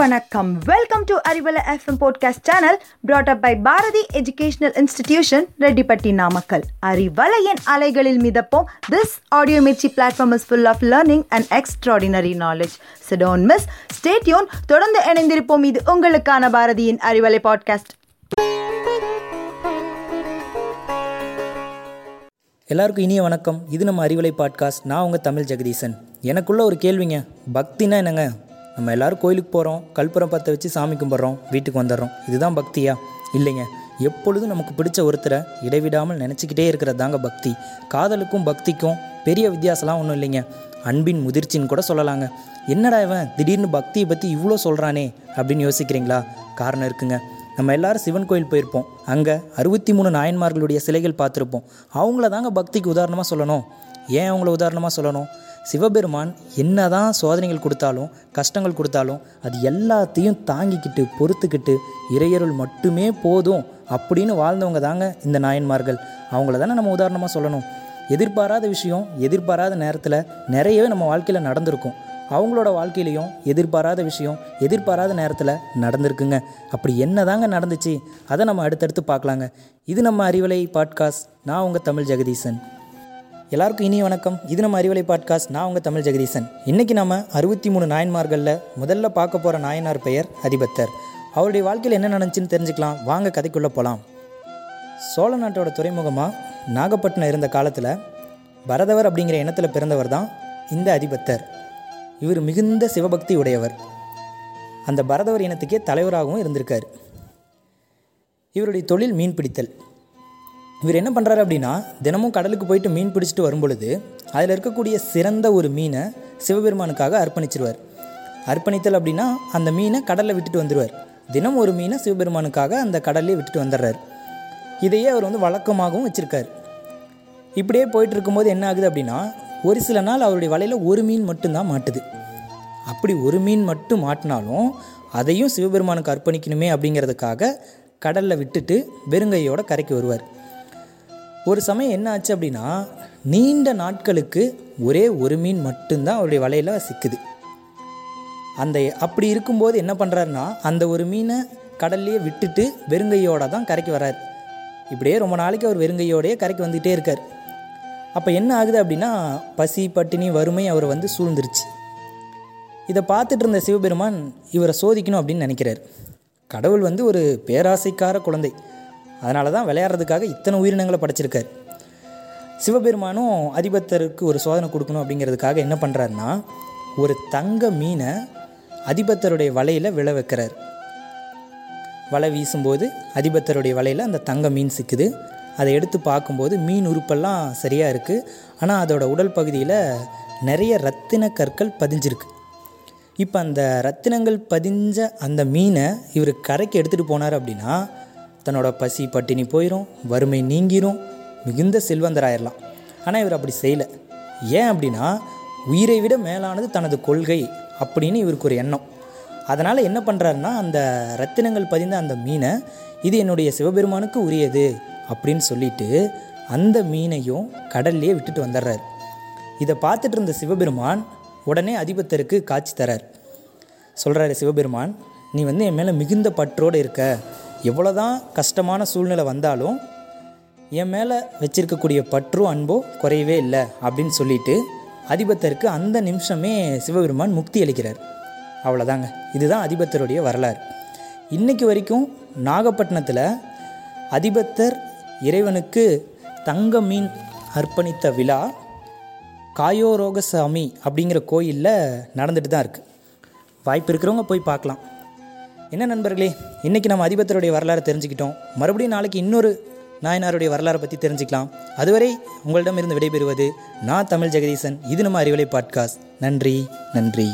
வணக்கம். Welcome to Arivalai FM podcast channel brought up by Bharathi educational institution Rettipatti Namakkal அறிவலையின் அலைகளில் மிதப்போம். This audio Mirchi platform is full of learning and extraordinary knowledge சிடோன் miss stay tuned தொடர்ந்து இணைந்திருப்போம். இது உங்களுக்கான பாரதியின் Arivalai podcast எல்லாருக்கும் இனிய வணக்கம். இது நம்ம அறிவலை பாட்காஸ்ட் நான் உங்கள் தமிழ் ஜெகதீசன். எனக்குள்ள ஒரு கேள்விங்க. பக்தினா என்னங்க? நம்ம எல்லாரும் கோயிலுக்கு போகிறோம் கல்புரம் பற்ற வச்சு சாமி கும்பிட்றோம் வீட்டுக்கு வந்துடுறோம். இதுதான் பக்தியா? இல்லைங்க. எப்பொழுதும் நமக்கு பிடிச்ச ஒருத்தரை இடைவிடாமல் நினச்சிக்கிட்டே இருக்கிறது தாங்க பக்தி. காதலுக்கும் பக்திக்கும் பெரிய வித்தியாசம்லாம் ஒன்றும் இல்லைங்க. அன்பின் முதிர்ச்சின்னு கூட சொல்லலாங்க. என்னடா இவன் திடீர்னு பக்தியை பற்றி இவ்வளோ சொல்கிறானே அப்படின்னு யோசிக்கிறீங்களா? காரணம் இருக்குங்க. நம்ம எல்லாரும் சிவன் கோயில் போயிருப்போம். அங்கே அறுபத்தி மூணு நாயன்மார்களுடைய சிலைகள் பார்த்துருப்போம். அவங்கள தாங்க பக்திக்கு உதாரணமாக சொல்லணும். ஏன் அவங்கள உதாரணமாக சொல்லணும்? சிவபெருமான் என்னதான் சோதனைகள் கொடுத்தாலும் கஷ்டங்கள் கொடுத்தாலும் அது எல்லாத்தையும் தாங்கிக்கிட்டு பொறுத்துக்கிட்டு இறையருள் மட்டுமே போதும் அப்படின்னு வாழ்ந்தவங்க தாங்க இந்த நாயன்மார்கள். அவங்கள தானே நம்ம உதாரணமாக சொல்லணும். எதிர்பாராத விஷயம் எதிர்பாராத நேரத்தில் நிறையவே நம்ம வாழ்க்கையில் நடந்திருக்கும். அவங்களோட வாழ்க்கையிலையும் எதிர்பாராத விஷயம் எதிர்பாராத நேரத்தில் நடந்திருக்குங்க. அப்படி என்ன தாங்க நடந்துச்சு? அதை நம்ம அடுத்தடுத்து பார்க்கலாங்க. இது நம்ம அறிவலை பாட்காஸ்ட். நான் உங்கள் தமிழ் ஜெகதீசன். எல்லாருக்கும் இனிய வணக்கம். இது நம்ம அறிவலை பாட்காஸ்ட். நான் உங்கள் தமிழ் ஜெகதீசன். இன்றைக்கி நம்ம அறுபத்தி மூணு நாயன்மார்களில் முதல்ல பார்க்க போகிற நாயனார் பெயர் அதிபத்தர். அவருடைய வாழ்க்கையில் என்ன நடந்துச்சுன்னு தெரிஞ்சுக்கலாம். வாங்க கதைக்குள்ளே போகலாம் சோழ நாட்டோட துறைமுகமாக நாகப்பட்டினம் இருந்த காலத்தில் பரதவர் அப்படிங்கிற இனத்தில் பிறந்தவர் தான் இந்த அதிபத்தர். இவர் மிகுந்த சிவபக்தி உடையவர். அந்த பரதவர் இனத்துக்கே தலைவராகவும் இருந்திருக்கார். இவருடைய தொழில் மீன் பிடித்தல் இவர் என்ன பண்ணுறாரு அப்படின்னா தினமும் கடலுக்கு போயிட்டு மீன் பிடிச்சிட்டு வரும் பொழுது அதில் இருக்கக்கூடிய சிறந்த ஒரு மீனை சிவபெருமானுக்காக அர்ப்பணிச்சிருவார். அர்ப்பணித்தல் அப்படின்னா அந்த மீனை கடலில் விட்டுட்டு வந்துடுவார் தினம் ஒரு மீனை சிவபெருமானுக்காக அந்த கடல்லே விட்டுட்டு வந்துடுறார். இதையே அவர் வந்து வழக்கமாகவும் வச்சுருக்கார். இப்படியே போயிட்டு இருக்கும்போது என்ன ஆகுது அப்படின்னா ஒரு சில நாள் அவருடைய வலையில் ஒரு மீன் மட்டும்தான் மாட்டுது. அப்படி ஒரு மீன் மட்டும் மாட்டினாலும் அதையும் சிவபெருமானுக்கு அர்ப்பணிக்கணுமே அப்படிங்கிறதுக்காக கடலில் விட்டுட்டு வெறுங்கையோட கரைக்கு வருவார். ஒரு சமயம் என்ன ஆச்சு அப்படின்னா நீண்ட நாட்களுக்கு ஒரே ஒரு மீன் மட்டும்தான் அவருடைய வலையில் சிக்குது. அந்த அப்படி இருக்கும்போது என்ன பண்ணுறாருன்னா அந்த ஒரு மீனை கடல்லையே விட்டுட்டு வெறுங்கையோட தான் கரைக்கு வரார் இப்படியே ரொம்ப நாளைக்கு அவர் வெறுங்கையோடையே கரைக்கு வந்துகிட்டே இருக்கார். அப்போ என்ன ஆகுது அப்படின்னா பசி பட்டினி வறுமை அவர் வந்து சூழ்ந்துருச்சு. இதை பார்த்துட்டு இருந்த சிவபெருமான் இவரை சோதிக்கணும் அப்படின்னு நினைக்கிறார். கடவுள் வந்து ஒரு பேராசைக்கார குழந்தை. அதனால தான் விளையாடுறதுக்காக இத்தனை உயிரினங்களை படைச்சிருக்கார். சிவபெருமானும் அதிபத்தருக்கு ஒரு சோதனை கொடுக்கணும் அப்படிங்கிறதுக்காக என்ன பண்ணுறாருன்னா ஒரு தங்க மீனை அதிபத்தருடைய வலையில் விழ வைக்கிறார். வலை வீசும்போது அதிபத்தருடைய வலையில் அந்த தங்க மீன் சிக்குது. அதை எடுத்து பார்க்கும்போது மீன் உறுப்பெல்லாம் சரியாக இருக்குது ஆனால் அதோட உடல் பகுதியில் நிறைய ரத்தின கற்கள் பதிஞ்சிருக்கு. இப்போ அந்த ரத்தினங்கள் பதிஞ்ச அந்த மீனை இவர் கரைக்கு எடுத்துகிட்டு போனார் அப்படின்னா தன்னோட பசி பட்டினி போயிடும் வறுமை நீங்கிரும் மிகுந்த செல்வந்தராயிடலாம் ஆனால் இவர் அப்படி செய்யலை. ஏன் அப்படின்னா உயிரை விட மேலானது தனது கொள்கை அப்படின்னு இவருக்கு ஒரு எண்ணம். அதனால் என்ன பண்ணுறாருன்னா அந்த ரத்தினங்கள் பதிந்த அந்த மீனை இது என்னுடைய சிவபெருமானுக்கு உரியது அப்படின்னு சொல்லிட்டு அந்த மீனையும் கடல்லையே விட்டுட்டு வந்துடுறாரு இதை பார்த்துட்டு இருந்த சிவபெருமான் உடனே அதிபத்தருக்கு காட்சி தரார். சொல்கிறாரு சிவபெருமான் நீ வந்து என் மேலே மிகுந்த பற்றோடு இருக்க. எவ்வளோதான் கஷ்டமான சூழ்நிலை வந்தாலும் என் மேலே வச்சிருக்கக்கூடிய பற்றும் அன்போ குறையவே இல்லை அப்படின்னு சொல்லிட்டு அதிபத்தருக்கு அந்த நிமிஷமே சிவபெருமான் முக்தி அளிக்கிறார். அவ்வளோதாங்க இதுதான் அதிபத்தருடைய வரலாறு. இன்றைக்கு வரைக்கும் நாகப்பட்டினத்தில் அதிபத்தர் இறைவனுக்கு தங்க மீன் அர்ப்பணித்த விழா காயோரோகசாமி அப்படிங்கிற கோயிலில் நடந்துட்டு தான் இருக்குது வாய்ப்பு இருக்கிறவங்க போய் பார்க்கலாம். என்ன நண்பர்களே இன்றைக்கி நம்ம அதிபத்தருடைய வரலாறு தெரிஞ்சுக்கிட்டோம். மறுபடியும் நாளைக்கு இன்னொரு நாயனாருடைய வரலாறை பற்றி தெரிஞ்சுக்கலாம். அதுவரை உங்களிடமிருந்து விடைபெறுவது நான் தமிழ் ஜெகதீசன். இது நம்ம அறிவலை பாட்காஸ்ட் நன்றி நன்றி.